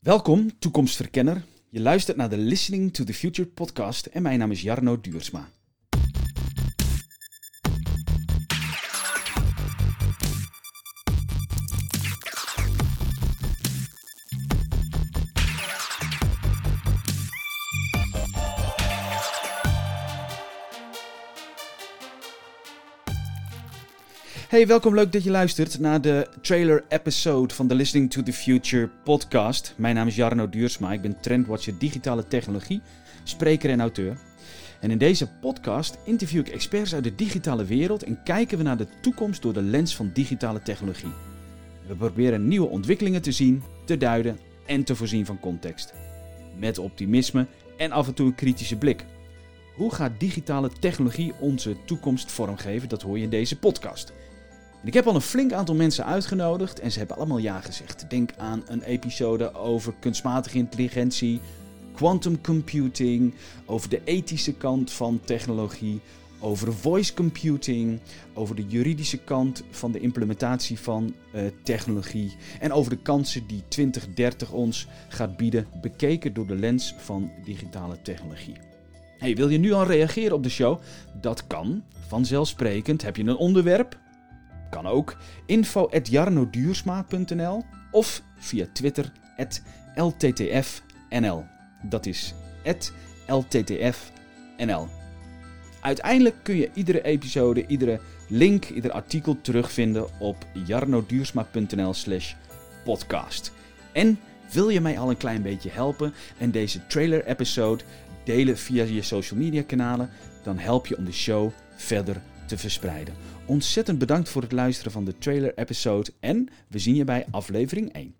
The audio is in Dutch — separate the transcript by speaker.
Speaker 1: Welkom, toekomstverkenner. Je luistert naar de Listening to the Future podcast en mijn naam is Jarno Duursma. Hey, welkom. Leuk dat je luistert naar de trailer episode van de Listening to the Future podcast. Mijn naam is Jarno Duursma. Ik ben trendwatcher digitale technologie, spreker en auteur. En in deze podcast interview ik experts uit de digitale wereld en kijken we naar de toekomst door de lens van digitale technologie. We proberen nieuwe ontwikkelingen te zien, te duiden en te voorzien van context. Met optimisme en af en toe een kritische blik. Hoe gaat digitale technologie onze toekomst vormgeven? Dat hoor je in deze podcast. Ik heb al een flink aantal mensen uitgenodigd en ze hebben allemaal ja gezegd. Denk aan een episode over kunstmatige intelligentie, quantum computing, over de ethische kant van technologie, over voice computing, over de juridische kant van de implementatie van uh, technologie en over de kansen die 2030 ons gaat bieden, bekeken door de lens van digitale technologie. Hey, wil je nu al reageren op de show? Dat kan. Vanzelfsprekend. Heb je een onderwerp? Kan ook. info.jarnoduursma.nl of via Twitter lttfnl. Dat is lttfnl. Uiteindelijk kun je iedere episode, iedere link, ieder artikel terugvinden op jarnoduursma.nl slash podcast. En wil je mij al een klein beetje helpen en deze trailer episode delen via je social media kanalen, dan help je om de show verder te verspreiden. Ontzettend bedankt voor het luisteren van de trailer episode en we zien je bij aflevering 1.